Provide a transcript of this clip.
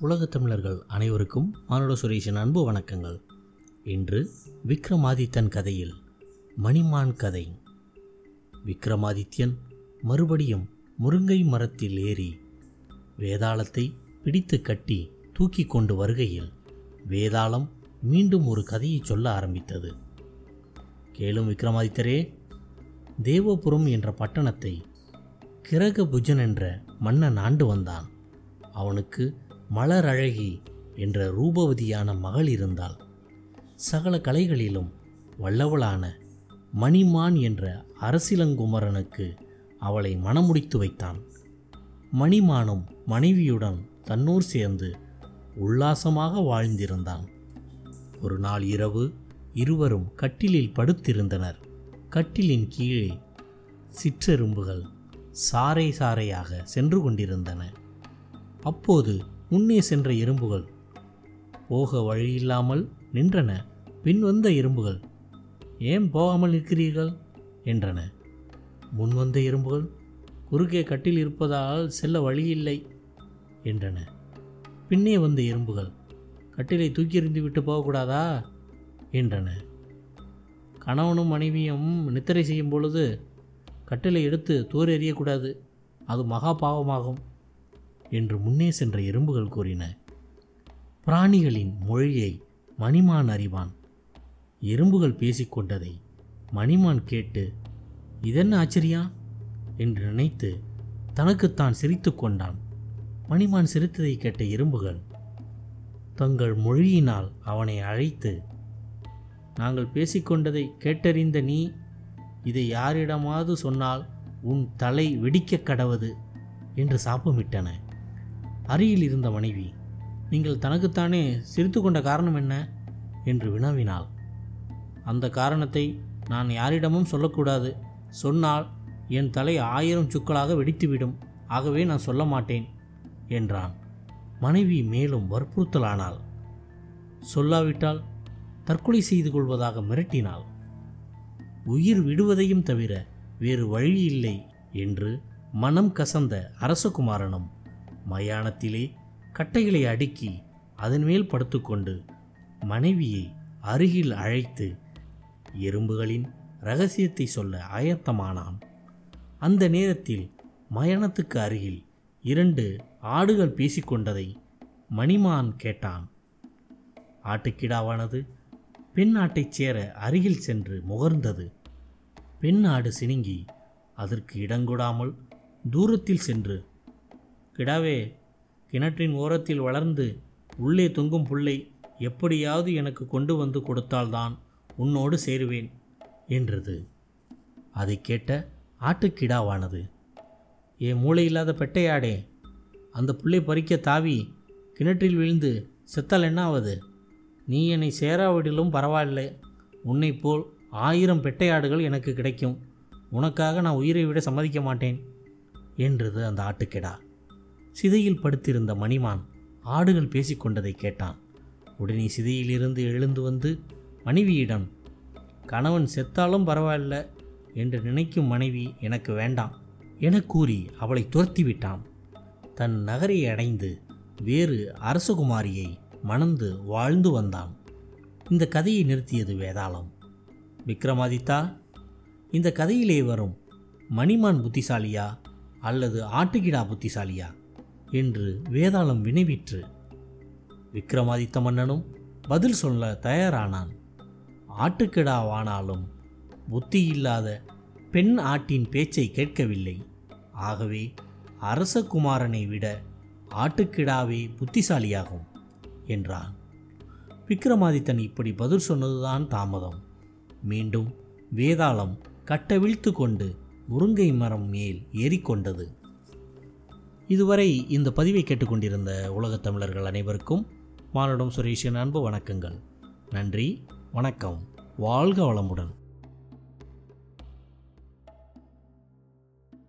உலகத் தமிழர்கள் அனைவருக்கும் மானுட சுரேஷின் அன்பு வணக்கங்கள். இன்று விக்ரமாதித்தன் கதையில் மணிமான் கதை. விக்ரமாதித்யன் மறுபடியும் முருங்கை மரத்தில் ஏறி வேதாளத்தை பிடித்து கட்டி தூக்கி கொண்டு வருகையில் வேதாளம் மீண்டும் ஒரு கதையை சொல்ல ஆரம்பித்தது. கேளும் விக்ரமாதித்தரே தேவபுரம் என்ற பட்டணத்தை கிரகபுஜன் என்ற மன்னன் ஆண்டு வந்தான். அவனுக்கு மலரழகி என்ற ரூபவதியான மகள் இருந்தாள். சகல கலைகளிலும் வல்லவளான மணிமான் என்ற அரசிலங்குமரனுக்கு அவளை மணமுடித்து வைத்தான். மணிமானும் மனைவியுடன் தன்னூர் சேர்ந்து உல்லாசமாக வாழ்ந்திருந்தான். ஒரு நாள் இரவு இருவரும் கட்டிலில் படுத்திருந்தனர். கட்டிலின் கீழே சிற்றெரும்புகள் சாறை சாறையாக சென்று கொண்டிருந்தன. அப்போது முன்னே சென்ற எறும்புகள். போக வழியில்லாமல் நின்றன பின் வந்த எறும்புகள். ஏன் போகாமல் நிற்கிறீர்கள்? என்றன. முன் வந்த எறும்புகள் குறுக்கே கட்டில் இருப்பதால் செல்ல வழியில்லை என்றன. பின்னே வந்த எறும்புகள் கட்டிலை தூக்கி எறிந்து விட்டு போகக்கூடாதா? என்றன. கணவனும் மனைவியும் நித்திரை செய்யும் பொழுது கட்டிலை எடுத்து தூர் எறியக்கூடாது அது மகா பாவமாகும். என்று முன்னே சென்ற எறும்புகள் கூறின. பிராணிகளின் மொழியை மணிமான் அறிவான். எறும்புகள் பேசிக்கொண்டதை மணிமான் கேட்டு இதென்ன ஆச்சரியா? என்று நினைத்து தனக்குத்தான் சிரித்து கொண்டான். மணிமான் சிரித்ததை கேட்ட எறும்புகள் தங்கள் மொழியினால் அவனை அழைத்து நாங்கள் பேசிக்கொண்டதை கேட்டறிந்த நீ இதை யாரிடமாவது சொன்னால் உன் தலை வெடிக்கக் கடவது என்று சாப்பமிட்டன அருகில் இருந்த மனைவி நீங்கள் தனக்குத்தானே சிரித்து கொண்ட காரணம் என்ன? என்று வினவினாள். அந்த காரணத்தை நான் யாரிடமும் சொல்லக்கூடாது. சொன்னால் என் தலை ஆயிரம் சுக்களாக வெடித்துவிடும். ஆகவே நான் சொல்ல மாட்டேன் என்றான். மனைவி மேலும் வற்புறுத்தலானாள். சொல்லாவிட்டால் தற்கொலை செய்து கொள்வதாக மிரட்டினாள். உயிர் விடுவதையும் தவிர வேறு வழி இல்லை என்று மனம் கசந்த அரசகுமாரனும் மயானத்திலே கட்டைகளை அடுக்கி அதன் மேல் படுத்துக்கொண்டு மனைவியை அருகில் அழைத்து எறும்புகளின் ரகசியத்தை சொல்ல ஆயத்தமானான். அந்த நேரத்தில் மயானத்துக்கு அருகில் இரண்டு ஆடுகள் பேசிக்கொண்டதை மணிமான் கேட்டான். ஆட்டுக்கிடாவானது? பெண் ஆட்டைச் சேர அருகில் சென்று முகர்ந்தது. பெண் ஆடு சினுங்கி அதற்கு இடங்கொடாமல் தூரத்தில் சென்று கிடாவே கிணற்றின் ஓரத்தில் வளர்ந்து உள்ளே தொங்கும் புல்லை எப்படியாவது எனக்கு கொண்டு வந்து கொடுத்தால்தான் உன்னோடு சேருவேன் என்றது. அதை கேட்ட ஆட்டுக்கிடாவானது ஏ மூளை இல்லாத பெட்டையாடே அந்த புல்லை பறிக்க தாவி கிணற்றில் விழுந்து செத்தால் என்னாவது? நீ என்னை சேராவிடிலும் பரவாயில்லை. உன்னை போல் ஆயிரம் பெட்டையாடுகள் எனக்கு கிடைக்கும். உனக்காக நான் உயிரை விட சம்மதிக்க மாட்டேன் என்றது அந்த ஆட்டுக்கிடா சிதையில் படுத்திருந்த மணிமான் ஆடுகள் பேசிக்கொண்டதை கேட்டான். உடனே சிதையிலிருந்து எழுந்து வந்து மனைவியிடம் கணவன் செத்தாலும் பரவாயில்ல என்று நினைக்கும் மனைவி எனக்கு வேண்டாம் என கூறி அவளை துரத்தி விட்டான் தன் நகரை அடைந்து வேறு அரசகுமாரியை மணந்து வாழ்ந்து வந்தான். இந்த கதையை நிறுத்தியது வேதாளம். விக்ரமாதித்தா இந்த கதையிலே வரும் மணிமான் புத்திசாலியா அல்லது ஆட்டுக்கிடா புத்திசாலியா என்று வேதாளம் வினைவிற்று. விக்ரமாதித்த மன்னனும் பதில் சொல்ல தயாரானான். ஆட்டுக்கிடாவானாலும் புத்தி இல்லாத பெண் ஆட்டின் பேச்சை கேட்கவில்லை. ஆகவே அரசகுமாரனை விட ஆட்டுக்கிடாவே புத்திசாலியாகும் என்றான். விக்ரமாதித்தன் இப்படி பதில் சொன்னதுதான் தாமதம். மீண்டும் வேதாளம் கட்டவிழ்த்து கொண்டு முருங்கை மரம் மேல் ஏறிக்கொண்டது. இதுவரை இந்த பதிவை கேட்டுக்கொண்டிருந்த உலகத் தமிழர்கள் அனைவருக்கும் மானுடம் சுரேஷின் அன்பு வணக்கங்கள். நன்றி வணக்கம். வாழ்க வளமுடன்.